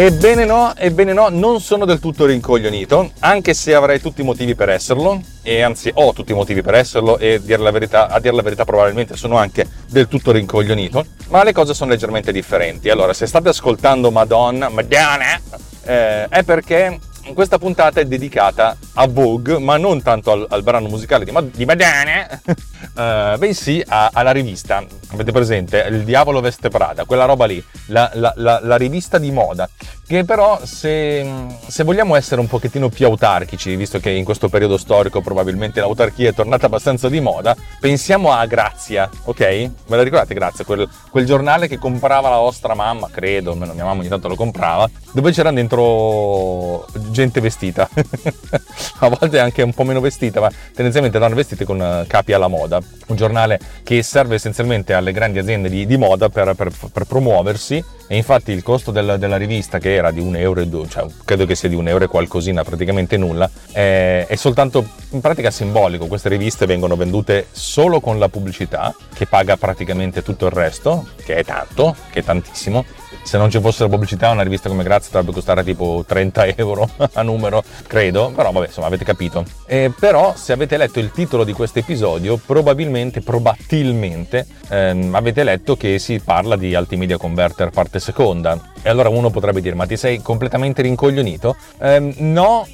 Ebbene no, ebbene no, non sono del tutto rincoglionito, anche se avrei tutti i motivi per esserlo, e anzi ho tutti i motivi per esserlo, e dir verità, a dir la verità probabilmente sono anche del tutto rincoglionito, ma le cose sono leggermente differenti. Allora, se state ascoltando Madonna, Madonna, eh, è perché questa puntata è dedicata a Vogue, ma non tanto al, al brano musicale di, di Madonna, eh, bensì a- alla rivista. Avete presente? Il Diavolo Veste Prada, quella roba lì, la, la- la- la rivista di moda. Che però, se, se vogliamo essere un pochettino più autarchici, visto che in questo periodo storico probabilmente l'autarchia è tornata abbastanza di moda, pensiamo a Grazia, ok? Ve la ricordate Grazia? Quel, quel giornale che comprava la vostra mamma, credo, mia mamma ogni tanto lo comprava, dove c'era dentro gente vestita. a volte anche un po' meno vestita, ma tendenzialmente donne vestite con eh, capi alla moda. Un giornale che serve essenzialmente alle grandi aziende di, di moda per, per- per promuoversi e infatti il costo del- della rivista che era di un euro, e due- cioè credo che sia di un euro e qualcosina, praticamente nulla, è, è soltanto in pratica simbolico. Queste riviste vengono vendute solo con la pubblicità che paga praticamente tutto il resto, che è tanto, che è tantissimo. Se non ci fosse la pubblicità, una rivista come Grazia dovrebbe costare tipo 30 euro a numero, credo, però vabbè, insomma, avete capito. Eh, però, se avete letto il titolo di questo episodio, probabilmente, probabilmente, ehm, avete letto che si parla di Altimedia Converter parte seconda. E allora uno potrebbe dire, ma ti sei completamente rincoglionito? Ehm, no,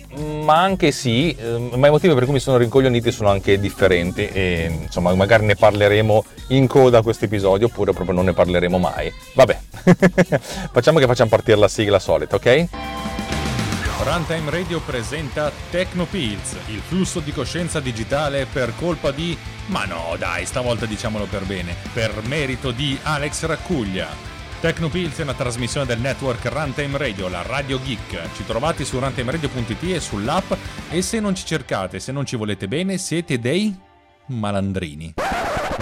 ma anche sì, ehm, ma i motivi per cui mi sono rincoglioniti sono anche differenti e insomma magari ne parleremo in coda a questo episodio oppure proprio non ne parleremo mai. Vabbè, facciamo che facciamo partire la sigla solita, ok? Runtime Radio presenta Tecnopills, il flusso di coscienza digitale per colpa di... Ma no, dai, stavolta diciamolo per bene, per merito di Alex Raccuglia. Tecnopills è una trasmissione del network Runtime Radio, la Radio Geek. Ci trovate su runtimeradio.it e sull'app e se non ci cercate, se non ci volete bene, siete dei malandrini.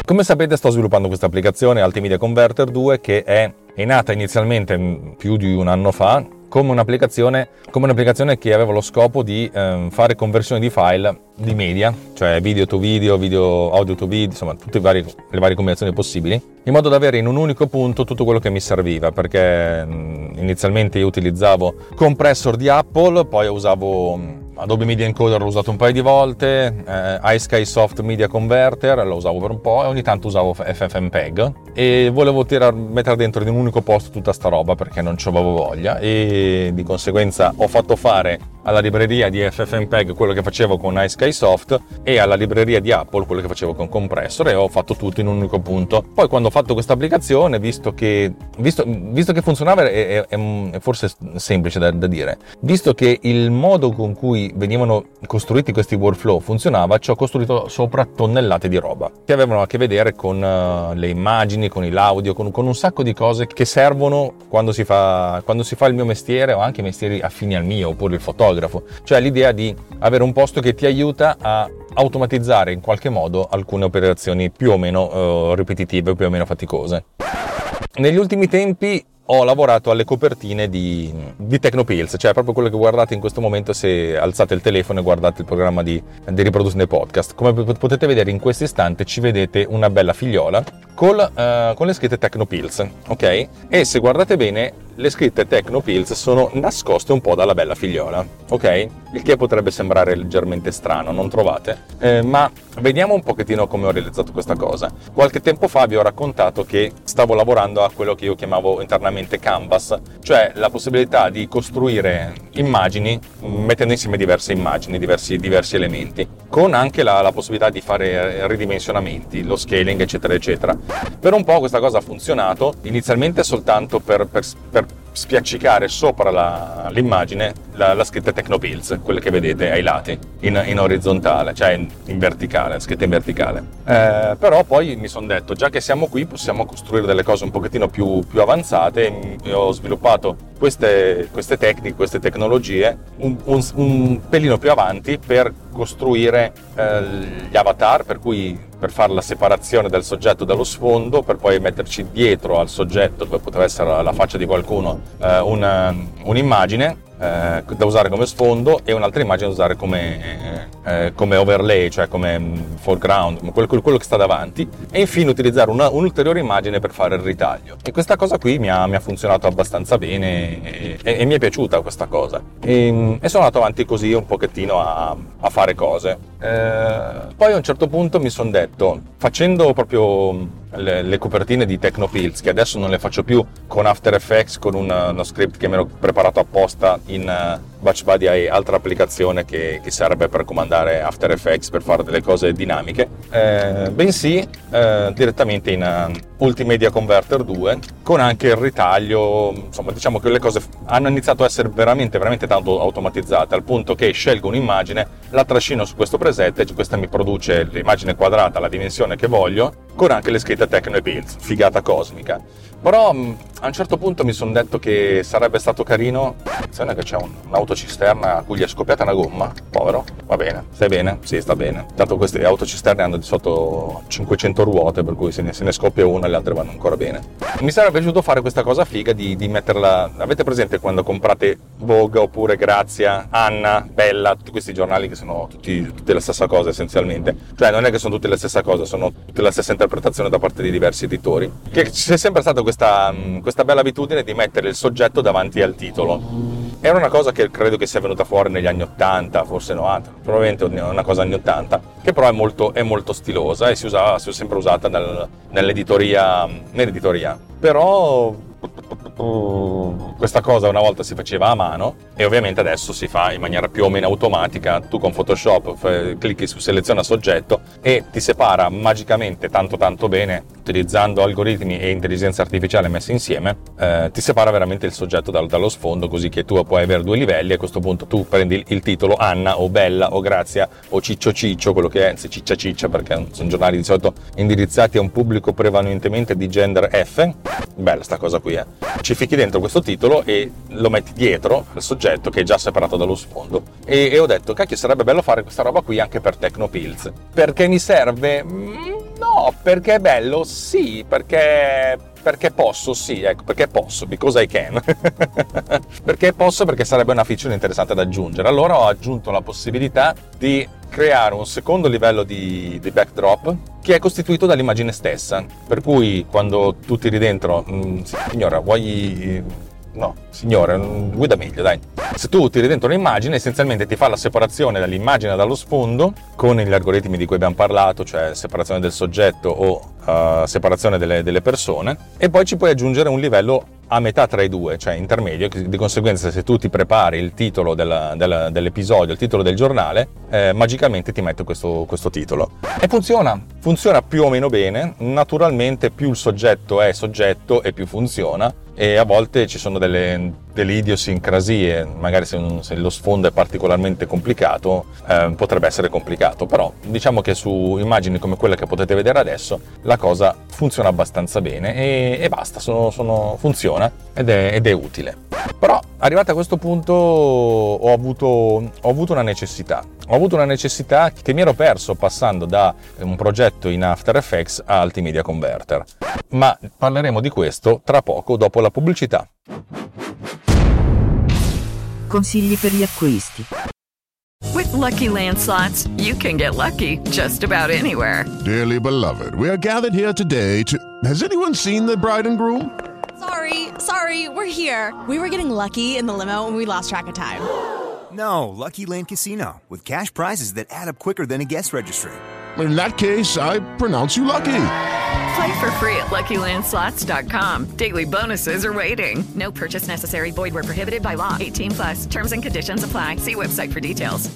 Come sapete sto sviluppando questa applicazione Altimedia Converter 2 che è, è nata inizialmente mh, più di un anno fa come un'applicazione, come un'applicazione che aveva lo scopo di ehm, fare conversione di file di media, cioè video to video, video audio to video, insomma tutte le varie, le varie combinazioni possibili, in modo da avere in un unico punto tutto quello che mi serviva, perché mh, inizialmente io utilizzavo compressor di Apple, poi usavo Adobe Media Encoder l'ho usato un paio di volte, eh, iSky Soft Media Converter lo usavo per un po' e ogni tanto usavo FFmpeg e volevo tirar, mettere dentro in un unico posto tutta sta roba perché non ci avevo voglia e di conseguenza ho fatto fare alla libreria di FFmpeg quello che facevo con iSky Soft e alla libreria di Apple quello che facevo con Compressor e ho fatto tutto in un unico punto. Poi quando ho fatto questa applicazione, visto che, visto, visto che funzionava, è, è- è forse semplice da, da dire, visto che il modo con cui venivano costruiti questi workflow funzionava, ci ho costruito sopra tonnellate di roba che avevano a che vedere con eh, le immagini, con l'audio, con, con un sacco di cose che servono quando si, fa, quando si fa il mio mestiere o anche mestieri affini al mio, oppure il fotografo. Cioè l'idea di avere un posto che ti aiuta a automatizzare in qualche modo alcune operazioni più o meno eh, ripetitive, più o meno faticose. Negli ultimi tempi ho lavorato alle copertine di, di Tecnopills, cioè proprio quello che guardate in questo momento se alzate il telefono e guardate il programma di, di riproduzione podcast. Come potete vedere in questo istante ci vedete una bella figliola col, uh, con le scritte Tecnopills, ok? E se guardate bene le scritte Tecnopills sono nascoste un po' dalla bella figliola, ok? Il che potrebbe sembrare leggermente strano, non trovate? Eh, ma vediamo un pochettino come ho realizzato questa cosa. Qualche tempo fa vi ho raccontato che stavo lavorando a quello che io chiamavo internamente Canvas, cioè la possibilità di costruire immagini mettendo insieme diverse immagini, diversi, diversi elementi, con anche la, la possibilità di fare ridimensionamenti, lo scaling, eccetera, eccetera. Per un po' questa cosa ha funzionato, inizialmente soltanto per, per, per spiaccicare sopra la, l'immagine la, la, scritta Tecnopills, quelle che vedete ai lati, in, in orizzontale, cioè in, in, verticale, scritta in verticale. Eh, però poi mi sono detto, già che siamo qui, possiamo costruire delle cose un pochettino più, più avanzate e ho sviluppato queste, queste, tecniche, queste tecnologie un, un, un pelino più avanti per costruire eh, gli avatar, per cui per fare la separazione del soggetto dallo sfondo, per poi metterci dietro al soggetto, dove poteva essere la faccia di qualcuno, eh, una, un'immagine eh, da usare come sfondo e un'altra immagine da usare come, eh, come overlay, cioè come mm, foreground, quello, quello, che sta davanti, e infine utilizzare una, un'ulteriore immagine per fare il ritaglio. E questa cosa qui mi ha, mi ha funzionato abbastanza bene e, e, e, mi è piaciuta questa cosa. E, e, sono andato avanti così un pochettino a, a fare cose. Eh, poi a un certo punto mi sono detto, facendo proprio le, le, copertine di Tecnopills, che adesso non le faccio più con After Effects, con un, uno script che mi ero preparato apposta in uh, Batch hai altra applicazione che, che, serve per comandare After Effects per fare delle cose dinamiche, eh, bensì eh, direttamente in uh, Ultimedia Converter 2 con anche il ritaglio, insomma diciamo che le cose hanno iniziato a essere veramente veramente tanto automatizzate al punto che scelgo un'immagine, la trascino su questo preset questa mi produce l'immagine quadrata, la dimensione che voglio, con anche le scritte Techno e Builds, figata cosmica. Però a un certo punto mi sono detto che sarebbe stato carino. Attenzione che c'è un, un'autocisterna a cui gli è scoppiata una gomma. Povero. Va bene. Stai bene? Sì, sta bene. Tanto queste autocisterne hanno di sotto 500 ruote, per cui se ne, se ne scoppia una le altre vanno ancora bene. Mi sarebbe piaciuto fare questa cosa figa di, di metterla. Avete presente quando comprate Vogue oppure Grazia, Anna, Bella, tutti questi giornali che sono tutti, tutte la stessa cosa essenzialmente. Cioè non è che sono tutte la stessa cosa, sono tutte la stessa interpretazione da parte di diversi editori. Che c'è sempre questo questa, questa bella abitudine di mettere il soggetto davanti al titolo. Era una cosa che credo che sia venuta fuori negli anni 80, forse 90, probabilmente una cosa anni 80, che però è molto, è molto stilosa e si, usava, si è sempre usata nel, nell'editoria, nell'editoria. Però questa cosa una volta si faceva a mano e ovviamente adesso si fa in maniera più o meno automatica. Tu con Photoshop clicchi su seleziona soggetto e ti separa magicamente tanto tanto bene utilizzando algoritmi e intelligenza artificiale messi insieme, eh, ti separa veramente il soggetto dal, dallo sfondo così che tu puoi avere due livelli e a questo punto tu prendi il, il titolo Anna o Bella o Grazia o Ciccio Ciccio, quello che è, anzi Ciccia Ciccia perché sono giornali di solito indirizzati a un pubblico prevalentemente di gender F. Bella sta cosa qui, eh. Ci fichi dentro questo titolo e lo metti dietro al soggetto che è già separato dallo sfondo. E, e ho detto, cacchio, sarebbe bello fare questa roba qui anche per Tecnopills. Perché mi serve? Mm, no, perché è bello? Sì, perché perché posso, sì, ecco, perché posso, because I can. perché posso, perché sarebbe una feature interessante da aggiungere. Allora ho aggiunto la possibilità di creare un secondo livello di, di backdrop che è costituito dall'immagine stessa. Per cui quando tu tiri dentro, mm, signora, vuoi no, signore, guida meglio, dai. Se tu tiri dentro un'immagine, essenzialmente ti fa la separazione dall'immagine dallo sfondo con gli algoritmi di cui abbiamo parlato, cioè separazione del soggetto o uh, separazione delle, delle persone, e poi ci puoi aggiungere un livello a metà tra i due, cioè intermedio, di conseguenza se tu ti prepari il titolo della, della, dell'episodio, il titolo del giornale, eh, magicamente ti mette questo, questo, titolo. E funziona, funziona più o meno bene, naturalmente più il soggetto è soggetto e più funziona, e a volte ci sono delle, delle idiosincrasie, magari se, un, se, lo sfondo è particolarmente complicato, eh, potrebbe essere complicato, però diciamo che su immagini come quella che potete vedere adesso la cosa funziona abbastanza bene e, e basta, sono, sono, funziona ed è, ed è, utile. Però arrivato a questo punto ho avuto, ho avuto una necessità, ho avuto una necessità che mi ero perso passando da un progetto in After Effects a Altimedia Converter. Ma parleremo di questo tra poco dopo la pubblicità. Consigli per gli acquisti. With Lucky Land slots, you can get lucky just about anywhere. Dearly beloved, we are gathered here today to. Has anyone seen the bride and groom? Sorry, sorry, we're here. We were getting lucky in the limo and we lost track of time. No, Lucky Land Casino, with cash prizes that add up quicker than a guest registry. In that case, I pronounce you lucky. Play for free at LuckyLandSlots.com. Daily bonuses are waiting. No purchase necessary. Void where prohibited by law. 18 plus. Terms and conditions apply. See website for details.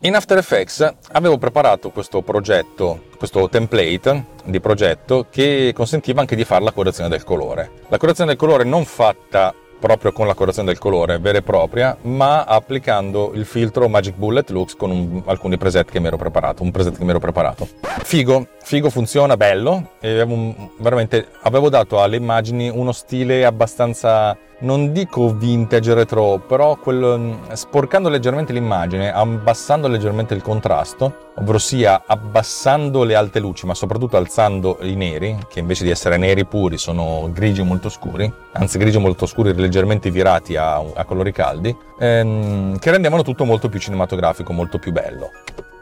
In After Effects avevo preparato questo progetto, questo template di progetto che consentiva anche di fare la correzione del colore. La correzione del colore non fatta proprio con la correzione del colore vera e propria, ma applicando il filtro Magic Bullet Lux con un, alcuni preset che mi ero preparato, un preset che mi ero preparato. Figo, figo, funziona, bello, avevo, un- veramente avevo dato alle immagini uno stile abbastanza non dico vintage retro, però quel, sporcando leggermente l'immagine, abbassando leggermente il contrasto, ovvero sia abbassando le alte luci, ma soprattutto alzando i neri, che invece di essere neri puri sono grigi molto scuri, anzi grigi molto scuri leggermente virati a, a colori caldi, ehm, che rendevano tutto molto più cinematografico, molto più bello.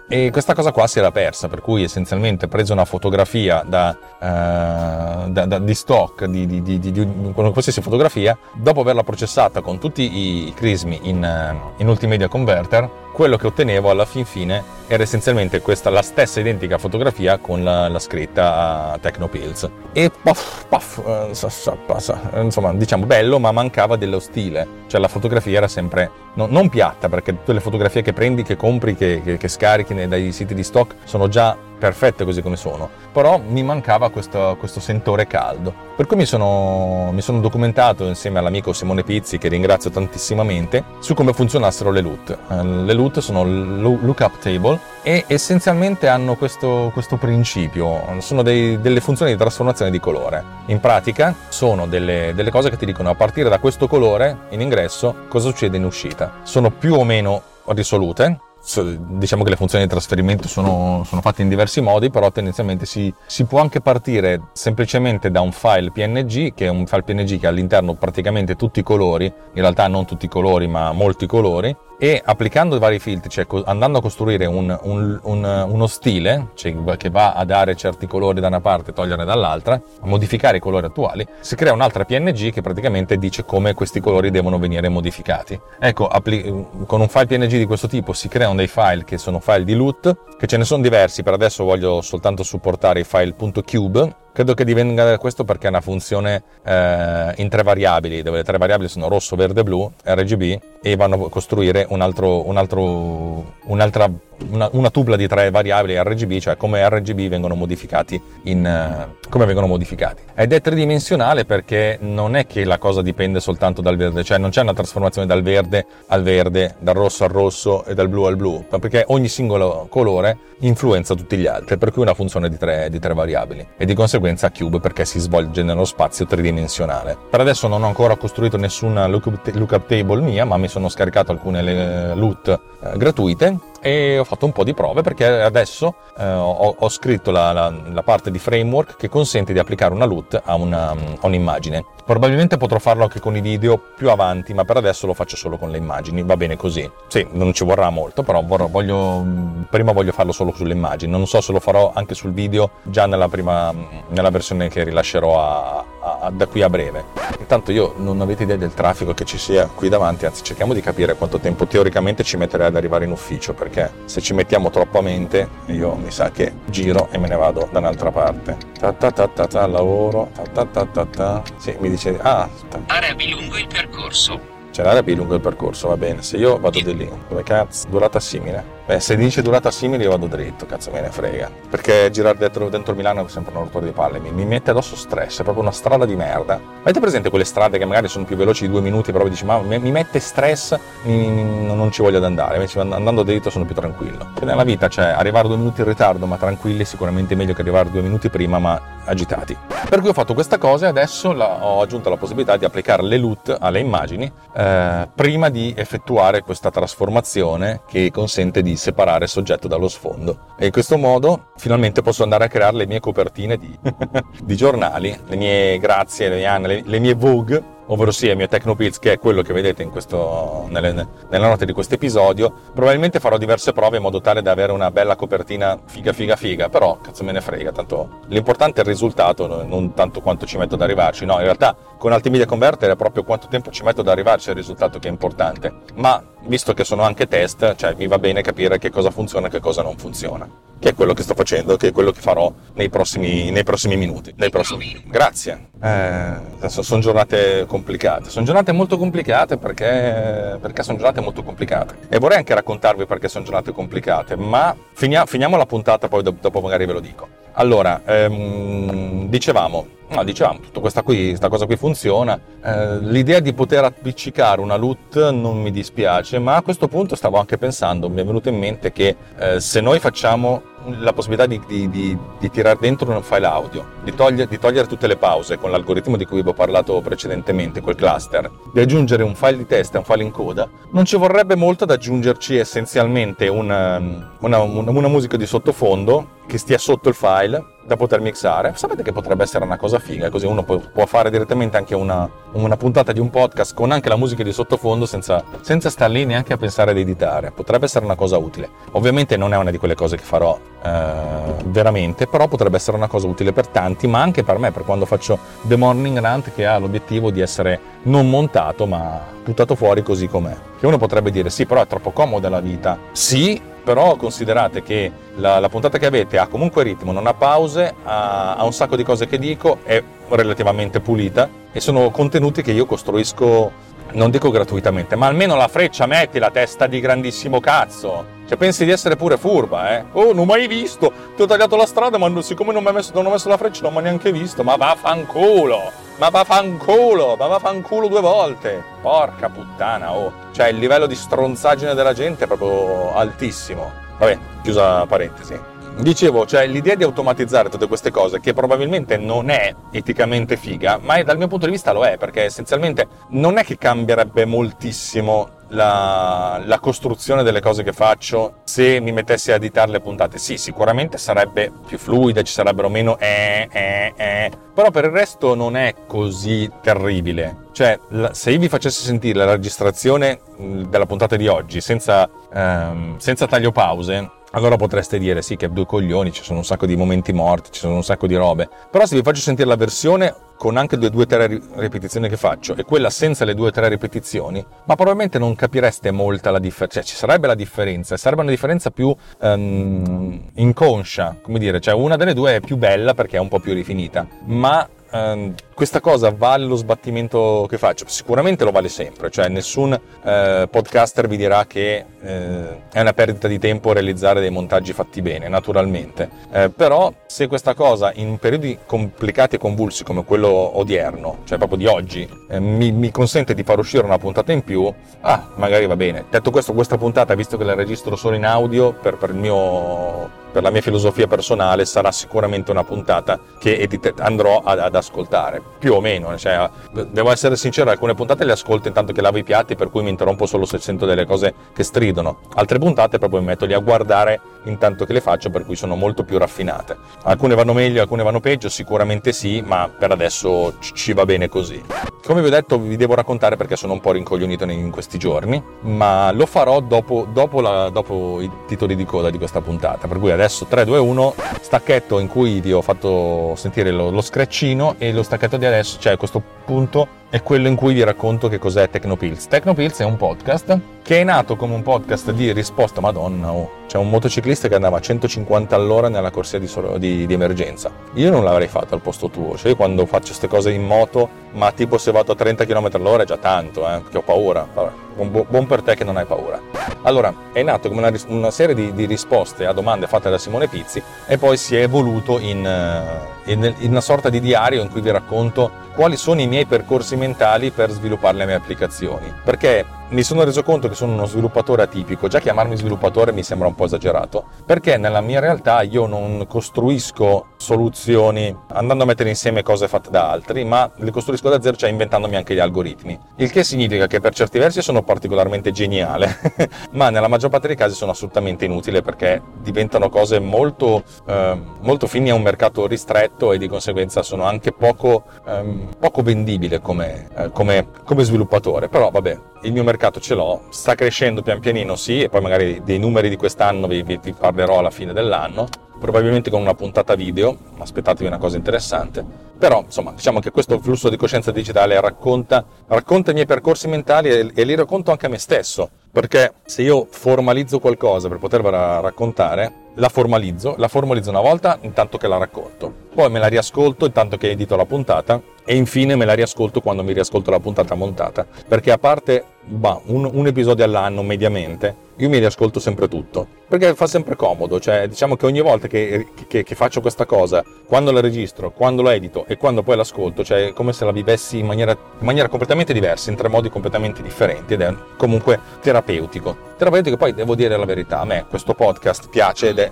E questa cosa qua si era persa, per cui essenzialmente ho preso una fotografia da, eh, da- da- di stock, di, di- di- di- qualsiasi fotografia, dopo averla processata con tutti i crismi in, eh, in Multimedia Converter, quello che ottenevo alla fin fine era essenzialmente questa, la stessa identica fotografia con la, la scritta Technopills. E puff, puff, eh, insomma, diciamo bello, ma mancava dello stile. Cioè la fotografia era sempre no- non piatta, perché tutte le fotografie che prendi, che compri, che, che- che scarichi dai siti di stock sono già perfette così come sono. Però mi mancava questo, questo sentore caldo. Per cui mi sono, mi sono documentato insieme all'amico Simone Pizzi, che ringrazio tantissimamente, su come funzionassero le LUT. Eh, Le LUT sono lo- lookup table e essenzialmente hanno questo, questo principio, sono dei- delle funzioni di trasformazione di colore. In pratica sono delle, delle cose che ti dicono a partire da questo colore in ingresso cosa succede in uscita. Sono più o meno risolute, So- diciamo che le funzioni di trasferimento sono, sono fatte in diversi modi, però tendenzialmente si, si può anche partire semplicemente da un file PNG, che è un file PNG che ha all'interno praticamente tutti i colori, in realtà non tutti i colori, ma molti colori, e applicando vari filtri, cioè andando a costruire un- un- un- uno stile cioè che va a dare certi colori da una parte e toglierne dall'altra, a modificare i colori attuali, si crea un'altra PNG che praticamente dice come questi colori devono venire modificati. Ecco, appli- con un file PNG di questo tipo si creano dei file che sono file di loot, che ce ne sono diversi, per adesso voglio soltanto supportare i file .cube, Credo che divenga questo perché è una funzione eh, in tre variabili, dove le tre variabili sono rosso, verde, blu, RGB, e vanno a costruire un altro, un altro, un'altra, una, una tupla di tre variabili RGB, cioè come RGB vengono modificati in, eh, come vengono modificati. Ed è tridimensionale perché non è che la cosa dipende soltanto dal verde, cioè non c'è una trasformazione dal verde al verde, dal rosso al rosso e dal blu al blu, perché ogni singolo colore influenza tutti gli altri, per cui è una funzione di tre, di tre variabili e di conseguenza cube perché si svolge nello spazio tridimensionale. Per adesso non ho ancora costruito nessuna lookup, lookup table mia, ma mi sono scaricato alcune eh, loot eh, gratuite e ho fatto un po' di prove perché adesso eh, ho, ho scritto la, la- la parte di framework che consente di applicare una LUT a, una- a un'immagine. Probabilmente potrò farlo anche con i video più avanti, ma per adesso lo faccio solo con le immagini, va bene così. Sì, non ci vorrà molto, però vorrò- voglio, prima voglio farlo solo sulle immagini. Non so se lo farò anche sul video già nella, prima, nella versione che rilascerò a- a- da qui a breve. Intanto io non avete idea del traffico che ci sia qui davanti, anzi cerchiamo di capire quanto tempo teoricamente ci metterei ad arrivare in ufficio, perché se ci mettiamo troppo a mente io mi sa che giro e me ne vado da un'altra parte. Ta ta ta ta ta, lavoro, ta ta ta ta ta. Sì, mi dice, ah, ta- Arabi lungo il percorso. C'è l'area più lungo il percorso, va bene. Se io vado di lì, dove cazzo? Durata simile. Beh, se dice durata simile io vado dritto, cazzo me ne frega. Perché girare dentro, dentro Milano è sempre un rotore di palle, mi, mi mette addosso stress, è proprio una strada di merda. Avete presente quelle strade che magari sono più veloci di due minuti, però dici, ma mi, mi mette stress, mi- non ci voglio ad andare, invece andando dritto sono più tranquillo. Che nella vita, cioè, arrivare due minuti in ritardo, ma tranquilli, è sicuramente meglio che arrivare due minuti prima, ma agitati. Per cui ho fatto questa cosa e adesso la, ho aggiunto la possibilità di applicare le LUT alle immagini eh, prima di effettuare questa trasformazione che consente di separare il soggetto dallo sfondo. E in questo modo finalmente posso andare a creare le mie copertine di, di giornali, le mie grazie, le mie, le, le mie Vogue ovvero sia il mio Tecnopills che è quello che vedete questo, nelle, nella note di questo episodio. Probabilmente farò diverse prove in modo tale da avere una bella copertina figa figa figa però cazzo me ne frega tanto l'importante è il risultato non tanto quanto ci metto ad arrivarci. No in realtà con Altimedia Converter è proprio quanto tempo ci metto ad arrivarci al risultato che è importante. Ma visto che sono anche test cioè mi va bene capire che cosa funziona e che cosa non funziona che è quello che sto facendo, che è quello che farò nei prossimi, nei prossimi minuti. Nei prossimi... Grazie. Eh, sono giornate complicate, sono giornate molto complicate perché, perché, sono giornate molto complicate. E vorrei anche raccontarvi perché sono giornate complicate, ma finia, finiamo la puntata, poi dopo magari ve lo dico. Allora, ehm, dicevamo, no, dicevamo, tutta questa, qui, questa cosa qui funziona, eh, l'idea di poter appiccicare una LUT non mi dispiace, ma a questo punto stavo anche pensando, mi è venuto in mente che eh, se noi facciamo la possibilità di, di, di, di, tirare dentro un file audio, di togliere, di togliere, tutte le pause con l'algoritmo di cui vi ho parlato precedentemente, quel cluster, di aggiungere un file di testa e un file in coda, non ci vorrebbe molto ad aggiungerci essenzialmente una, una, una, una musica di sottofondo che stia sotto il file da poter mixare. Sapete che potrebbe essere una cosa figa, così uno può, può fare direttamente anche una, una, puntata di un podcast con anche la musica di sottofondo senza, senza star lì neanche a pensare ad editare. Potrebbe essere una cosa utile. Ovviamente non è una di quelle cose che farò eh, veramente, però potrebbe essere una cosa utile per tanti, ma anche per me, per quando faccio The Morning Rant che ha l'obiettivo di essere non montato ma buttato fuori così com'è. Che uno potrebbe dire sì, però è troppo comoda la vita. Sì, però considerate che la, la, puntata che avete ha comunque ritmo, non ha pause, ha, ha, un sacco di cose che dico, è relativamente pulita e sono contenuti che io costruisco, non dico gratuitamente, ma almeno la freccia metti la testa di grandissimo cazzo. Cioè pensi di essere pure furba, eh? Oh, non ho mai visto, ti ho tagliato la strada, ma siccome non, mi messo, non ho messo la freccia non mi ho neanche visto, ma vaffanculo! Ma vaffanculo, ma vaffanculo due volte. Porca puttana, oh. Cioè il livello di stronzaggine della gente è proprio altissimo. Vabbè, chiusa parentesi. Dicevo, cioè l'idea di automatizzare tutte queste cose, che probabilmente non è eticamente figa, ma dal mio punto di vista lo è, perché essenzialmente non è che cambierebbe moltissimo la, la, costruzione delle cose che faccio se mi mettessi a editare le puntate. Sì, sicuramente sarebbe più fluida, ci sarebbero meno eh, eh, eh. Però per il resto non è così terribile. Cioè, se io vi facessi sentire la registrazione della puntata di oggi senza, ehm, senza taglio pause, allora potreste dire sì che due coglioni, ci sono un sacco di momenti morti, ci sono un sacco di robe. Però se vi faccio sentire la versione con anche le due o tre ripetizioni che faccio e quella senza le due o tre ripetizioni, ma probabilmente non capireste molta la differenza, cioè ci sarebbe la differenza, sarebbe una differenza più um, inconscia, come dire, cioè una delle due è più bella perché è un po' più rifinita, ma um, questa cosa vale lo sbattimento che faccio? Sicuramente lo vale sempre, cioè nessun eh, podcaster vi dirà che eh, è una perdita di tempo realizzare dei montaggi fatti bene, naturalmente. Eh, però se questa cosa in periodi complicati e convulsi come quello odierno, cioè proprio di oggi, eh, mi, mi, consente di far uscire una puntata in più, ah, magari va bene. Detto questo, questa puntata, visto che la registro solo in audio, per, per il mio per la mia filosofia personale sarà sicuramente una puntata che andrò ad, ascoltare, più o meno. Cioè, devo essere sincero, alcune puntate le ascolto intanto che lavo i piatti, per cui mi interrompo solo se sento delle cose che stridono. Altre puntate proprio mi metto lì a guardare intanto che le faccio, per cui sono molto più raffinate. Alcune vanno meglio, alcune vanno peggio, sicuramente sì, ma per adesso ci va bene così. Come vi ho detto, vi devo raccontare perché sono un po' rincoglionito in questi giorni, ma lo farò dopo, dopo, la, dopo i titoli di coda di questa puntata. Per cui adesso 3, 2, 1, stacchetto in cui vi ho fatto sentire lo, lo scratchino e lo stacchetto di adesso, cioè questo punto è quello in cui vi racconto che cos'è Tecnopills. Tecnopills è un podcast che è nato come un podcast di risposta, madonna, oh, c'è un motociclista che andava a 150 all'ora nella corsia di, di, di, emergenza. Io non l'avrei fatto al posto tuo, cioè io quando faccio queste cose in moto, ma tipo se vado a 30 km all'ora è già tanto, eh, che ho paura. Buon, buon, per te che non hai paura. Allora, è nato come una, una serie di, di, risposte a domande fatte da Simone Pizzi e poi si è evoluto in, eh, in, in una sorta di diario in cui vi racconto quali sono i miei percorsi mentali per sviluppare le mie applicazioni. Perché mi sono reso conto che sono uno sviluppatore atipico, già chiamarmi sviluppatore mi sembra un po' esagerato, perché nella mia realtà io non costruisco soluzioni andando a mettere insieme cose fatte da altri, ma le costruisco da zero, cioè inventandomi anche gli algoritmi. Il che significa che per certi versi sono particolarmente geniale, ma nella maggior parte dei casi sono assolutamente inutile perché diventano cose molto, eh, molto fini a un mercato ristretto e di conseguenza sono anche poco, ehm, poco vendibile come, eh, come, come sviluppatore. Però vabbè, il mio mercato ce l'ho, sta crescendo pian pianino sì, e poi magari dei numeri di quest'anno vi, vi, vi parlerò alla fine dell'anno, probabilmente con una puntata video, aspettatevi una cosa interessante, però insomma diciamo che questo flusso di coscienza digitale racconta, racconta i miei percorsi mentali e, e li racconto anche a me stesso, perché se io formalizzo qualcosa per potervela raccontare, la formalizzo, la formalizzo una volta intanto che la racconto, poi me la riascolto intanto che edito la puntata e infine me la riascolto quando mi riascolto la puntata montata, perché a parte bah, un, un episodio all'anno mediamente, io mi riascolto sempre tutto, perché fa sempre comodo, cioè diciamo che ogni volta che, che, che, faccio questa cosa, quando la registro, quando la edito e quando poi l'ascolto, cioè è come se la vivessi in maniera, in maniera completamente diversa, in tre modi completamente differenti ed è comunque terapeutico. Terapeutico poi devo dire la verità, a me questo podcast piace ed è...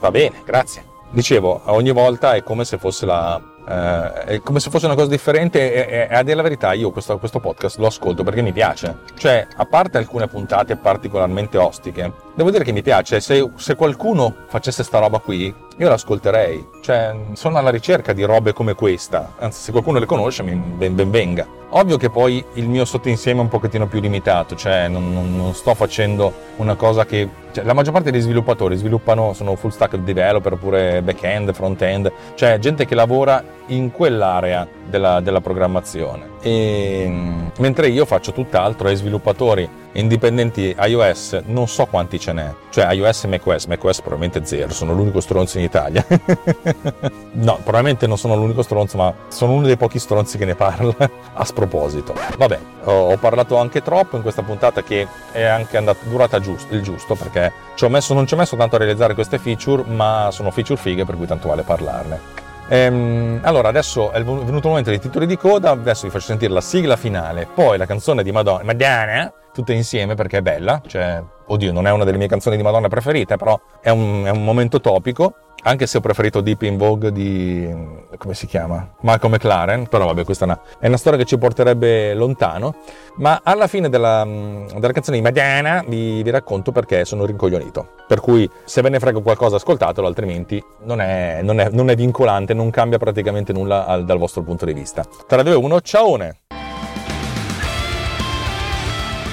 Va bene, grazie. Dicevo, ogni volta è come se fosse la, Uh, è come se fosse una cosa differente e, e a dire la verità io questo, questo, podcast lo ascolto perché mi piace. Cioè a parte alcune puntate particolarmente ostiche devo dire che mi piace se, se qualcuno facesse sta roba qui io l'ascolterei. Cioè sono alla ricerca di robe come questa. Anzi se qualcuno le conosce ben, ben venga. Ovvio che poi il mio sottoinsieme è un pochettino più limitato cioè non, non, non sto facendo una cosa che cioè, la maggior parte dei sviluppatori sviluppano sono full stack developer oppure back-end, front-end. Cioè gente che lavora in quell'area della, della programmazione. E, mentre io faccio tutt'altro ai sviluppatori indipendenti iOS non so quanti ce n'è, cioè iOS e macOS, macOS probabilmente zero, sono l'unico stronzo in Italia. no, probabilmente non sono l'unico stronzo, ma sono uno dei pochi stronzi che ne parla a sproposito. Vabbè, ho, parlato anche troppo in questa puntata che è anche andata, durata giusto, il giusto perché ci messo, non ci ho messo tanto a realizzare queste feature, ma sono feature fighe per cui tanto vale parlarne. Ehm, allora, adesso è venuto il momento dei titoli di coda, adesso vi faccio sentire la sigla finale, poi la canzone di Madonna, Madonna tutte insieme perché è bella, cioè, oddio, non è una delle mie canzoni di Madonna preferite, però è un, è un momento topico anche se ho preferito Deep in Vogue di come si chiama? Malcolm McLaren, però vabbè, questa è una, è una storia che ci porterebbe lontano. Ma alla fine della, della canzone di Madonna vi, vi, racconto perché sono rincoglionito. Per cui se ve ne frega qualcosa, ascoltatelo, altrimenti non è, non è, non è vincolante, non cambia praticamente nulla al, dal vostro punto di vista. 3, 2, 1, ciaone!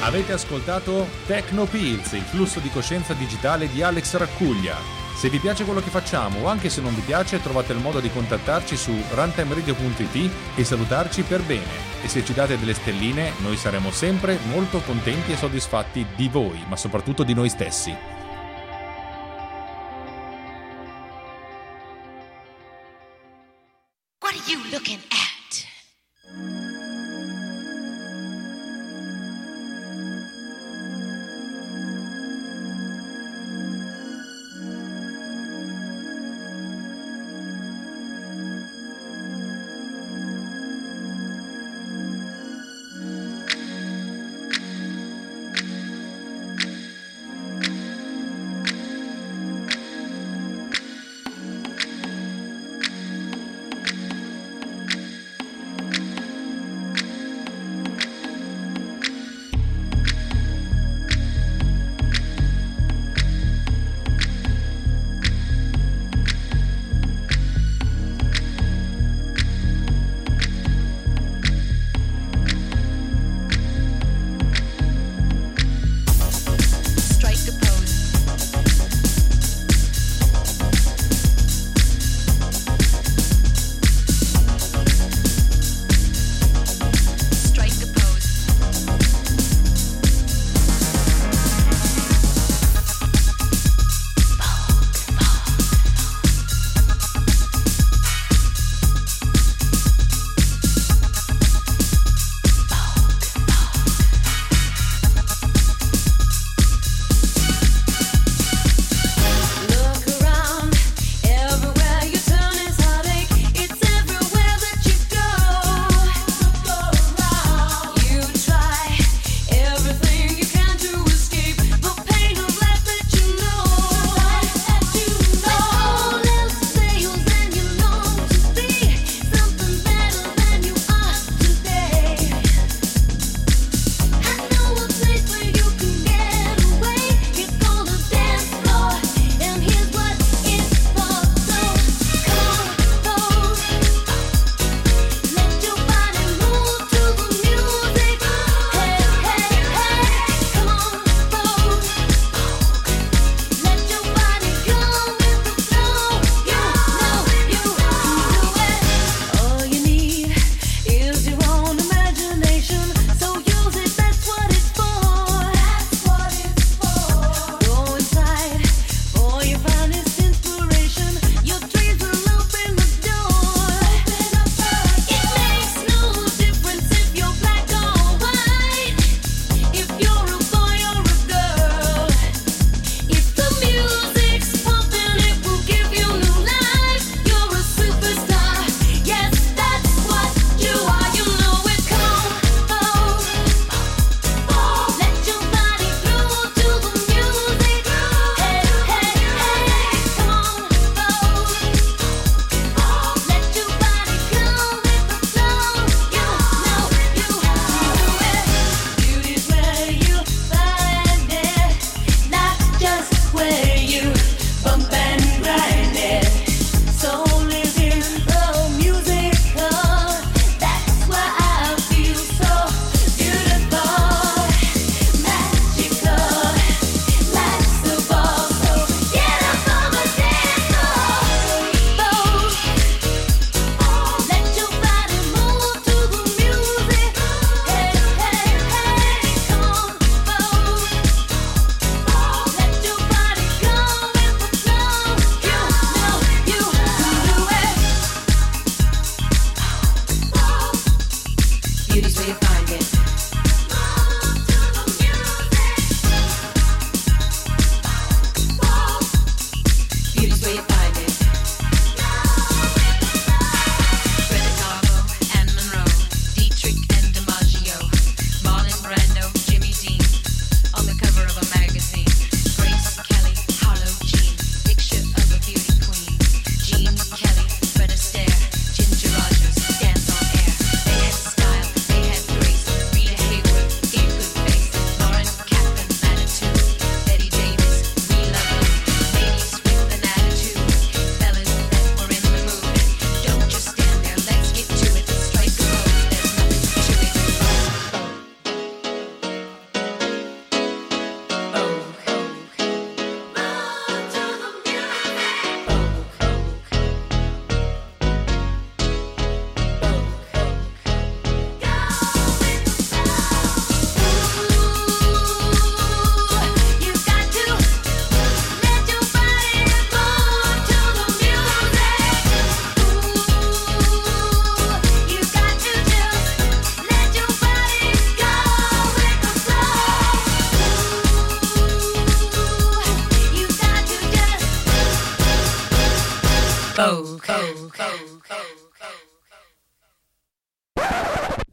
Avete ascoltato Tecno Pills, il flusso di coscienza digitale di Alex Raccuglia. Se vi piace quello che facciamo o anche se non vi piace trovate il modo di contattarci su runtimeradio.it e salutarci per bene. E se ci date delle stelline noi saremo sempre molto contenti e soddisfatti di voi, ma soprattutto di noi stessi.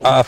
Ah,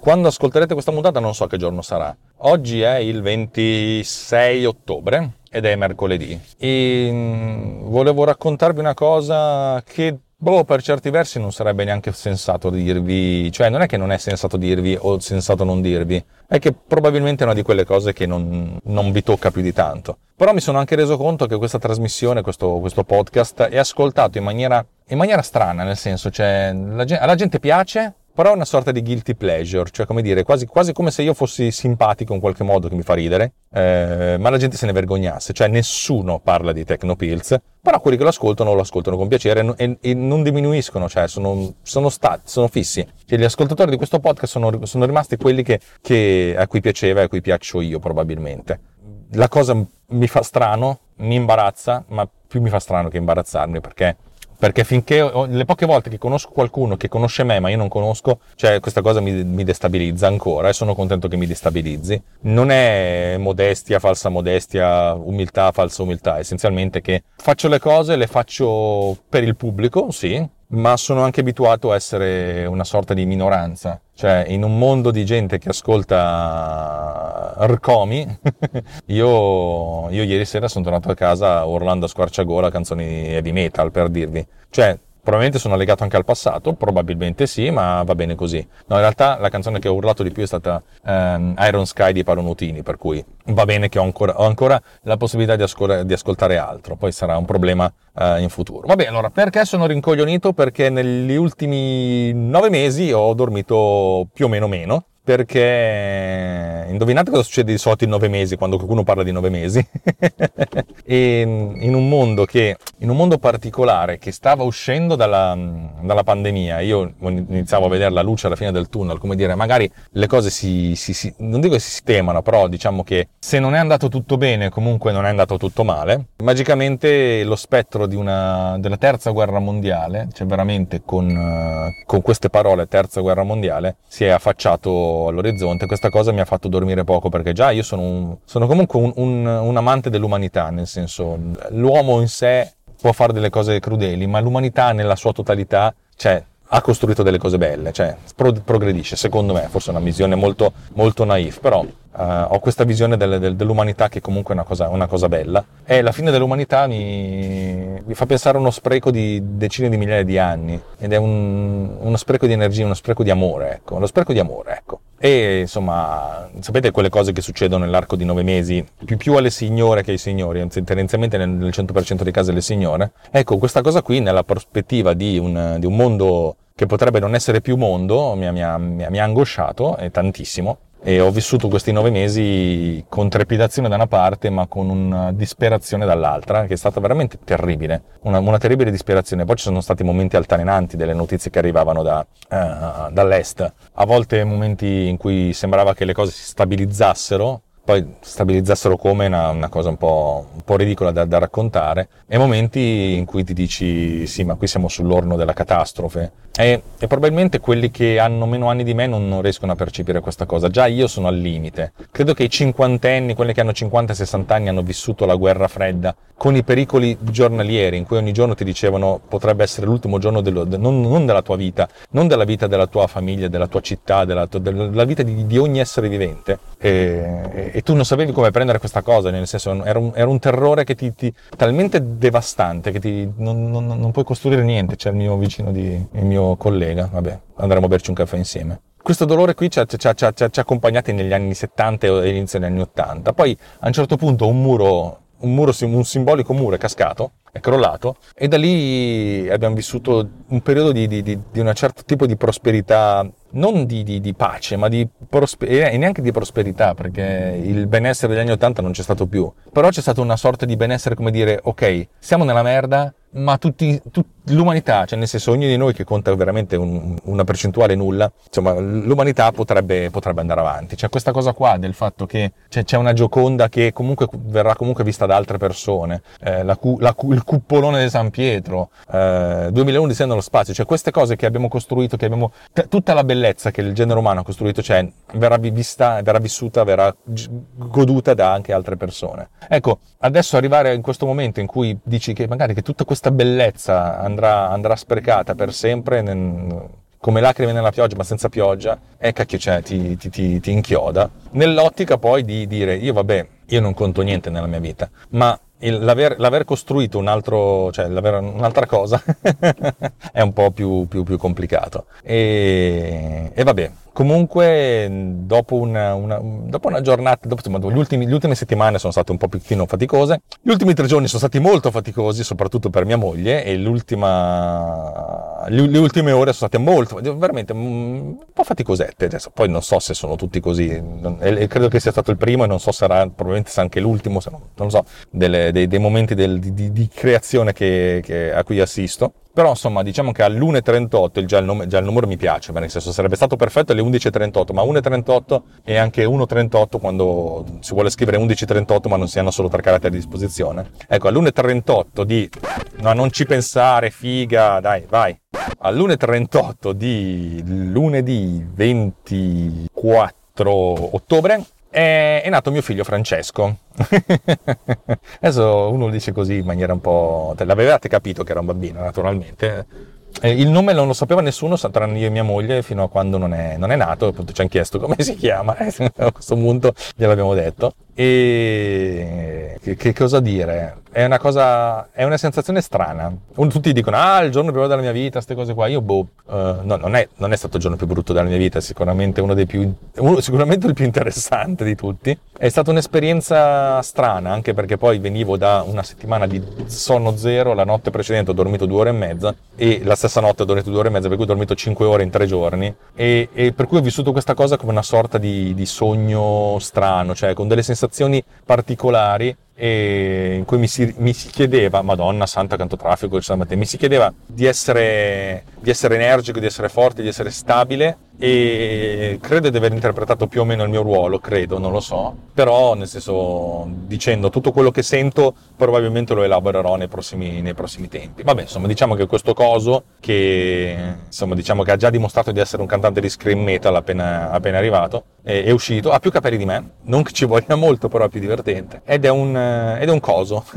quando ascolterete questa puntata non so che giorno sarà. Oggi è il 26 ottobre ed è mercoledì e mm, volevo raccontarvi una cosa che boh, per certi versi non sarebbe neanche sensato dirvi, cioè non è che non è sensato dirvi o sensato non dirvi, è che probabilmente è una di quelle cose che non, non vi tocca più di tanto. Però mi sono anche reso conto che questa trasmissione, questo, questo podcast, è ascoltato in maniera, in maniera strana, nel senso, cioè, la, alla gente piace, però è una sorta di guilty pleasure, cioè come dire, quasi, quasi come se io fossi simpatico in qualche modo che mi fa ridere, eh, ma la gente se ne vergognasse, cioè nessuno parla di Technopills, però quelli che lo ascoltano lo ascoltano con piacere e, e non diminuiscono, cioè sono, sono, stati, sono fissi. Cioè, gli ascoltatori di questo podcast sono, sono rimasti quelli che, che, a cui piaceva e a cui piaccio io probabilmente. La cosa mi fa strano, mi imbarazza, ma più mi fa strano che imbarazzarmi perché perché finché le poche volte che conosco qualcuno che conosce me ma io non conosco, cioè questa cosa mi, mi, destabilizza ancora e sono contento che mi destabilizzi. Non è modestia, falsa modestia, umiltà, falsa umiltà, essenzialmente che faccio le cose, le faccio per il pubblico, sì, ma sono anche abituato a essere una sorta di minoranza. Cioè, in un mondo di gente che ascolta Rcomi, io, io ieri sera sono tornato a casa urlando a squarciagola canzoni heavy metal, per dirvi. Cioè, Probabilmente sono legato anche al passato, probabilmente sì, ma va bene così. No, in realtà la canzone che ho urlato di più è stata um, Iron Sky di Palonutini, per cui va bene che ho ancora, ho ancora la possibilità di, ascol- di, ascoltare altro, poi sarà un problema uh, in futuro. Va bene, allora, perché sono rincoglionito? Perché negli ultimi nove mesi ho dormito più o meno meno, perché indovinate cosa succede di solito in nove mesi quando qualcuno parla di nove mesi? E in un mondo che in un mondo particolare che stava uscendo dalla, dalla, pandemia io iniziavo a vedere la luce alla fine del tunnel come dire magari le cose si, si, si non dico che si sistemano però diciamo che se non è andato tutto bene comunque non è andato tutto male. Magicamente lo spettro una, della terza guerra mondiale cioè veramente con, con queste parole terza guerra mondiale si è affacciato all'orizzonte, questa cosa mi ha fatto dormire poco perché già io sono, un, sono comunque un, un, un amante dell'umanità, nel senso l'uomo in sé può fare delle cose crudeli, ma l'umanità nella sua totalità, cioè ha costruito delle cose belle, cioè pro- progredisce, secondo me, forse è una visione molto, molto naif, però uh, ho questa visione del, del, dell'umanità che comunque è una cosa, una cosa, bella e la fine dell'umanità mi, mi, fa pensare a uno spreco di decine di migliaia di anni ed è un, uno spreco di energia, uno spreco di amore, ecco, uno spreco di amore, ecco. E insomma, sapete quelle cose che succedono nell'arco di nove mesi, più, più alle signore che ai signori, anzi tendenzialmente nel, nel 100% dei casi alle signore. Ecco, questa cosa qui nella prospettiva di un, di un mondo che potrebbe non essere più mondo mi, mi, mi, mi ha angosciato e tantissimo e ho vissuto questi nove mesi con trepidazione da una parte ma con una disperazione dall'altra che è stata veramente terribile, una, una terribile disperazione. Poi ci sono stati momenti altalenanti delle notizie che arrivavano da, uh, dall'est, a volte momenti in cui sembrava che le cose si stabilizzassero poi stabilizzassero come una, una cosa un po', un po ridicola da, da, raccontare, e momenti in cui ti dici sì, ma qui siamo sull'orno della catastrofe. E, e probabilmente quelli che hanno meno anni di me non, non, riescono a percepire questa cosa. Già io sono al limite. Credo che i cinquantenni, quelli che hanno 50-60 anni, hanno vissuto la guerra fredda con i pericoli giornalieri, in cui ogni giorno ti dicevano potrebbe essere l'ultimo giorno dello, non, non, della tua vita, non della vita della tua famiglia, della tua città, della, della vita di, di, ogni essere vivente. E, e, tu non sapevi come prendere questa cosa, nel senso era un, era un terrore che ti, ti, talmente devastante che ti, non, non, non, puoi costruire niente. C'è il mio vicino, di, il mio collega, vabbè, andremo a berci un caffè insieme questo dolore qui ci ha, ci, ha, ci, ha, ci ha, accompagnati negli anni 70 e all'inizio degli anni 80. Poi a un certo punto un muro un, muro, un simbolico muro è cascato, è crollato e da lì abbiamo vissuto un periodo di, di, di, di un certo tipo di prosperità, non di, pace, ma di prosperità, e neanche di prosperità, perché il benessere degli anni Ottanta non c'è stato più. Però c'è stata una sorta di benessere come dire, ok, siamo nella merda, ma tutti, tu, l'umanità, cioè nel senso ognuno di noi che conta veramente un, una percentuale nulla, insomma l'umanità potrebbe, potrebbe, andare avanti. C'è questa cosa qua del fatto che c'è, c'è una Gioconda che comunque verrà comunque vista da altre persone, eh, la, la, il cupolone di San Pietro, eh, 2011 nello spazio, cioè queste cose che abbiamo costruito, che abbiamo t- tutta la bellezza che il genere umano ha costruito, cioè verrà vista, verrà vissuta, verrà goduta da anche altre persone. Ecco, adesso arrivare in questo momento in cui dici che magari che tutta questa bellezza andrà, andrà sprecata per sempre nel, come lacrime nella pioggia ma senza pioggia, e eh, cacchio c'è, ti, ti, ti, ti inchioda. Nell'ottica poi di dire, io vabbè, io non conto niente nella mia vita, ma il, l'aver, l'aver, costruito un altro, cioè un'altra cosa è un po' più, più, più complicato. E, e vabbè, Comunque, dopo una, una, dopo una giornata, dopo, insomma, ultimi, le ultime settimane sono state un po' più faticose. Gli ultimi tre giorni sono stati molto faticosi, soprattutto per mia moglie, e l'ultima, le, ultime ore sono state molto, veramente un po' faticosette. Adesso, poi non so se sono tutti così, e credo che sia stato il primo, e non so se sarà probabilmente anche l'ultimo, non, non lo so, delle, dei, dei, momenti del, di, di, creazione che, che, a cui assisto. Però insomma diciamo che all'1.38 già già il numero mi piace, nel senso sarebbe stato perfetto alle 11.38, ma 1.38 e anche 1.38 quando si vuole scrivere 11.38 ma non si hanno solo tre caratteri a disposizione. Ecco, all'1.38 di... no, non ci pensare, figa, dai, vai. All'1.38 di lunedì 24 ottobre è, è nato mio figlio Francesco. Adesso uno lo dice così in maniera un po'... L'avevate capito che era un bambino, naturalmente. Eh, il nome non lo sapeva nessuno, tranne io e mia moglie, fino a quando non è, non è nato. Appunto ci hanno chiesto come si chiama. a questo punto gliel'abbiamo detto. E che, cosa dire? È una cosa, è una sensazione strana. Tutti dicono, ah, il giorno più bello della mia vita, queste cose qua. Io, boh, uh, no, non è, non è, stato il giorno più brutto della mia vita, sicuramente uno dei più, uno, sicuramente il più interessante di tutti. È stata un'esperienza strana, anche perché poi venivo da una settimana di sonno zero, la notte precedente ho dormito due ore e mezza, e la stessa notte ho dormito due ore e mezza, per cui ho dormito cinque ore in tre giorni, e, e per cui ho vissuto questa cosa come una sorta di, di sogno strano, cioè con delle sensazioni sensazioni particolari in cui mi si, mi si, chiedeva, Madonna santa quanto traffico mi si chiedeva di essere, di essere energico, di essere forte, di essere stabile e credo di aver interpretato più o meno il mio ruolo, credo, non lo so, però nel senso dicendo tutto quello che sento probabilmente lo elaborerò nei prossimi, nei prossimi tempi. Vabbè, insomma, diciamo che questo coso che insomma diciamo che ha già dimostrato di essere un cantante di scream metal appena, appena arrivato, è, è uscito, ha più capelli di me, non che ci voglia molto, però è più divertente ed è un, ed è un coso.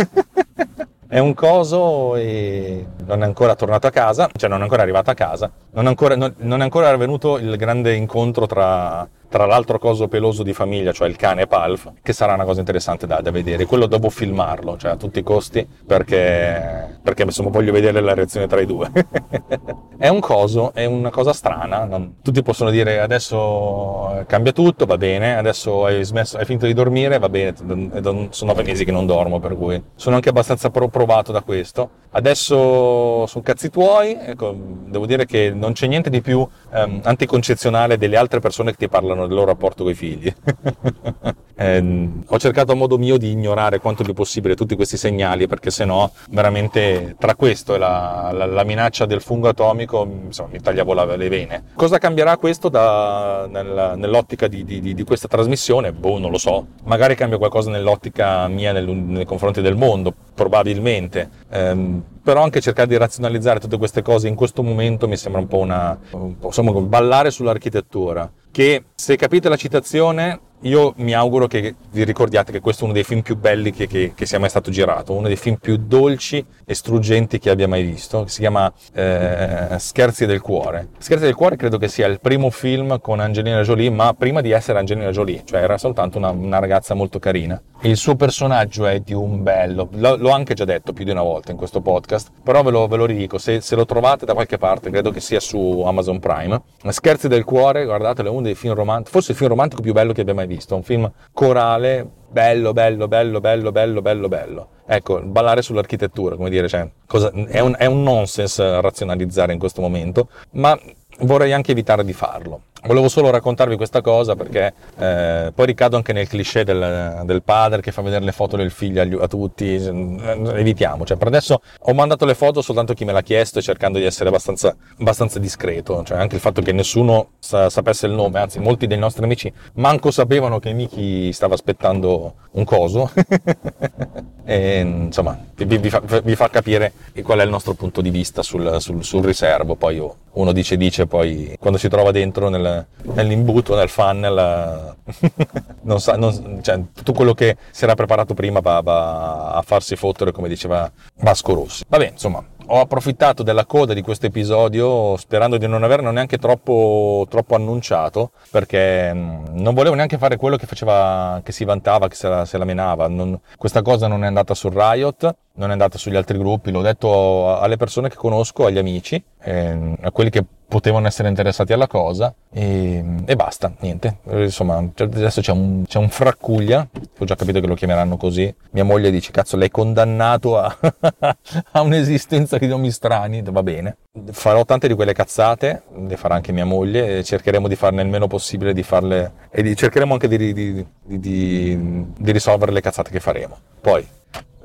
È un coso e non è ancora tornato a casa, cioè non è ancora arrivato a casa, non è ancora, non, non è ancora avvenuto il grande incontro tra tra l'altro coso peloso di famiglia, cioè il cane Palf, che sarà una cosa interessante da, da vedere. Quello devo filmarlo, cioè a tutti i costi, perché, perché insomma voglio vedere la reazione tra i due. è un coso, è una cosa strana. Non, tutti possono dire adesso cambia tutto, va bene, adesso hai, smesso, hai finito di dormire, va bene, sono nove mesi che non dormo, per cui sono anche abbastanza provato da questo. Adesso sono cazzi tuoi, ecco, devo dire che non c'è niente di più ehm, anticoncezionale delle altre persone che ti parlano parlano del loro rapporto con i figli. eh, ho cercato a modo mio di ignorare quanto più possibile tutti questi segnali perché sennò veramente tra questo e la, la, la minaccia del fungo atomico insomma, mi tagliavo la, le vene. Cosa cambierà questo da, nel, nell'ottica di, di, di, questa trasmissione? Boh, non lo so. Magari cambia qualcosa nell'ottica mia nel, nei confronti del mondo, probabilmente. Eh, però anche cercare di razionalizzare tutte queste cose in questo momento mi sembra un po' una, un po', insomma, ballare sull'architettura che se capite la citazione io mi auguro che vi ricordiate che questo è uno dei film più belli che, che, che, sia mai stato girato, uno dei film più dolci e struggenti che abbia mai visto, si chiama eh, Scherzi del cuore. Scherzi del cuore credo che sia il primo film con Angelina Jolie, ma prima di essere Angelina Jolie, cioè era soltanto una, una ragazza molto carina. Il suo personaggio è di un bello, L- l'ho anche già detto più di una volta in questo podcast, però ve lo, ve lo ridico, se, se, lo trovate da qualche parte, credo che sia su Amazon Prime. Scherzi del cuore, guardatelo, è uno dei film romantici, forse il film romantico più bello che abbia mai visto, un film corale, bello, bello, bello, bello, bello, bello, bello. Ecco, ballare sull'architettura, come dire, cioè, cosa, è, un, è un nonsense razionalizzare in questo momento, ma vorrei anche evitare di farlo. Volevo solo raccontarvi questa cosa perché eh, poi ricado anche nel cliché del, del, padre che fa vedere le foto del figlio agli, a tutti, evitiamo, cioè per adesso ho mandato le foto soltanto a chi me l'ha chiesto cercando di essere abbastanza, abbastanza discreto, cioè anche il fatto che nessuno sa, sapesse il nome, anzi molti dei nostri amici manco sapevano che Miki stava aspettando un coso. E insomma vi, vi, fa, vi, fa, capire qual è il nostro punto di vista sul, sul, sul riservo, poi uno dice dice, poi quando si trova dentro nel nell'imbuto, nel funnel, non sa, non, cioè, tutto quello che si era preparato prima va, va a farsi fottere, come diceva Vasco Rossi. Vabbè, insomma, ho approfittato della coda di questo episodio sperando di non averlo neanche troppo, troppo annunciato perché mm, non volevo neanche fare quello che faceva, che si vantava, che se la, se la menava. Non, questa cosa non è andata sul Riot, non è andata sugli altri gruppi, l'ho detto alle persone che conosco, agli amici, eh, a quelli che potevano essere interessati alla cosa e, e basta, niente. Insomma, adesso c'è un, c'è un fraccuglia, ho già capito che lo chiameranno così. Mia moglie dice, cazzo, l'hai condannato a, a un'esistenza di nomi strani, va bene. Farò tante di quelle cazzate, le farà anche mia moglie, e cercheremo di farne il meno possibile di farle, e di, cercheremo anche di, di, di, di risolvere le cazzate che faremo. Poi,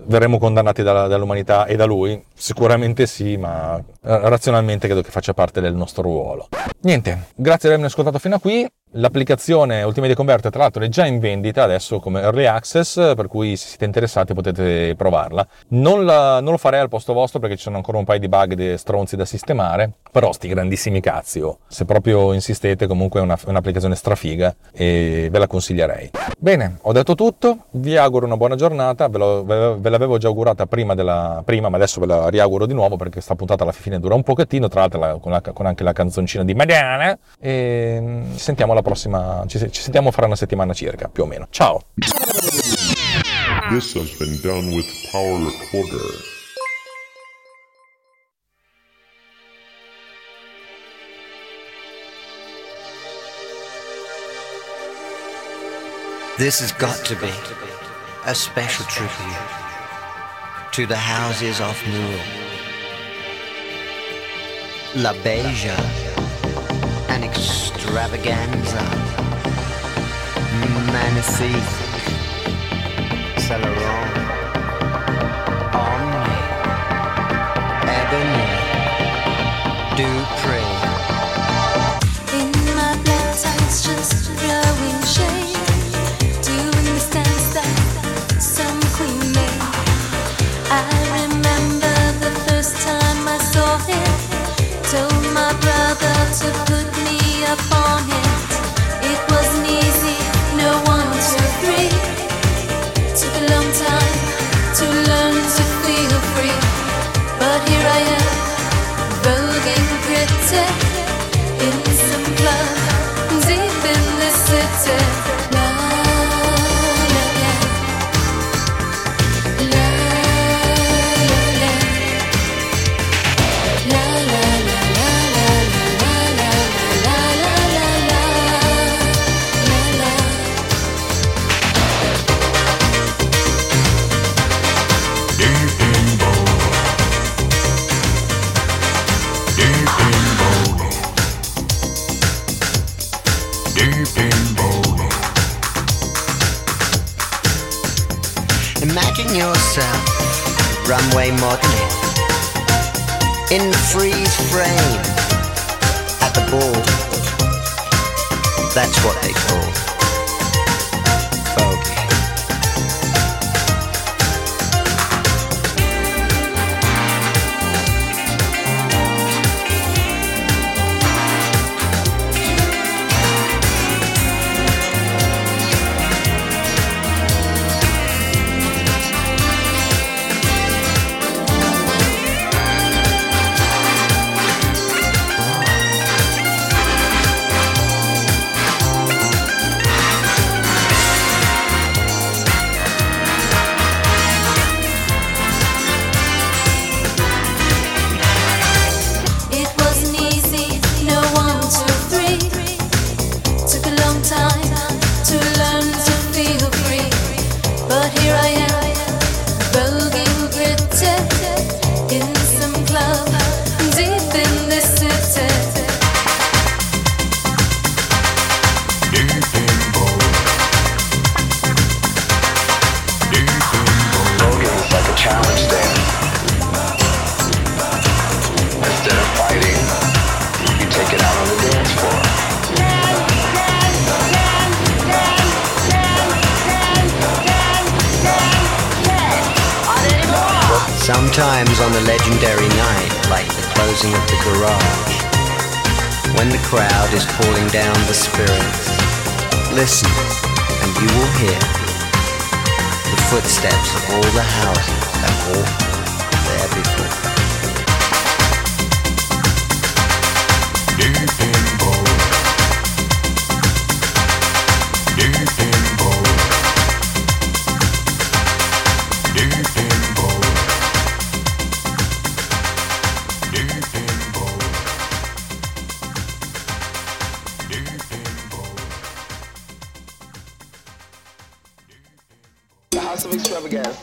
verremo condannati da, dall'umanità e da lui? Sicuramente sì, ma eh, razionalmente credo che faccia parte del nostro ruolo. Niente, grazie di avermi ascoltato fino a qui. L'applicazione Ultimate Converter tra l'altro è già in vendita adesso come early access, per cui se siete interessati potete provarla. Non, la, non lo farei al posto vostro perché ci sono ancora un paio di bug e stronzi da sistemare, però sti grandissimi cazzi, oh. se proprio insistete comunque è una, un'applicazione strafiga e ve la consiglierei. Bene, ho detto tutto, vi auguro una buona giornata, ve, lo, ve, ve l'avevo già augurata prima, della, prima, ma adesso ve la riauguro di nuovo perché sta puntata alla fine dura un pochettino, tra l'altro la, con, la, con, anche la canzoncina di Mariana e mm, ci sentiamo alla prossima, ci, ci sentiamo fra una settimana circa, più o meno. Ciao! This has been done with Power Recorder. This has got to be a special tribute to the houses of Moore. La Beja, an extravaganza. Magnifique, Celeron, Omni, Ebony, Dupree. In my black just shade, doing the that some queen. I remember the first time I saw it. Told my brother to put た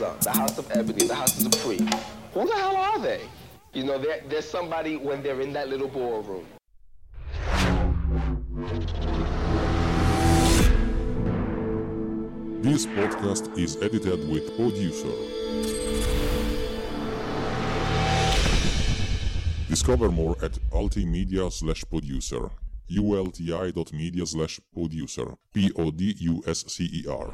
The House of Ebony, the House of Dupree. Who the hell are they? You know, there's somebody when they're in that little ballroom. This podcast is edited with Producer. Discover more at ultimedia slash producer. ulti.media slash producer. P-O-D-U-S-C-E-R.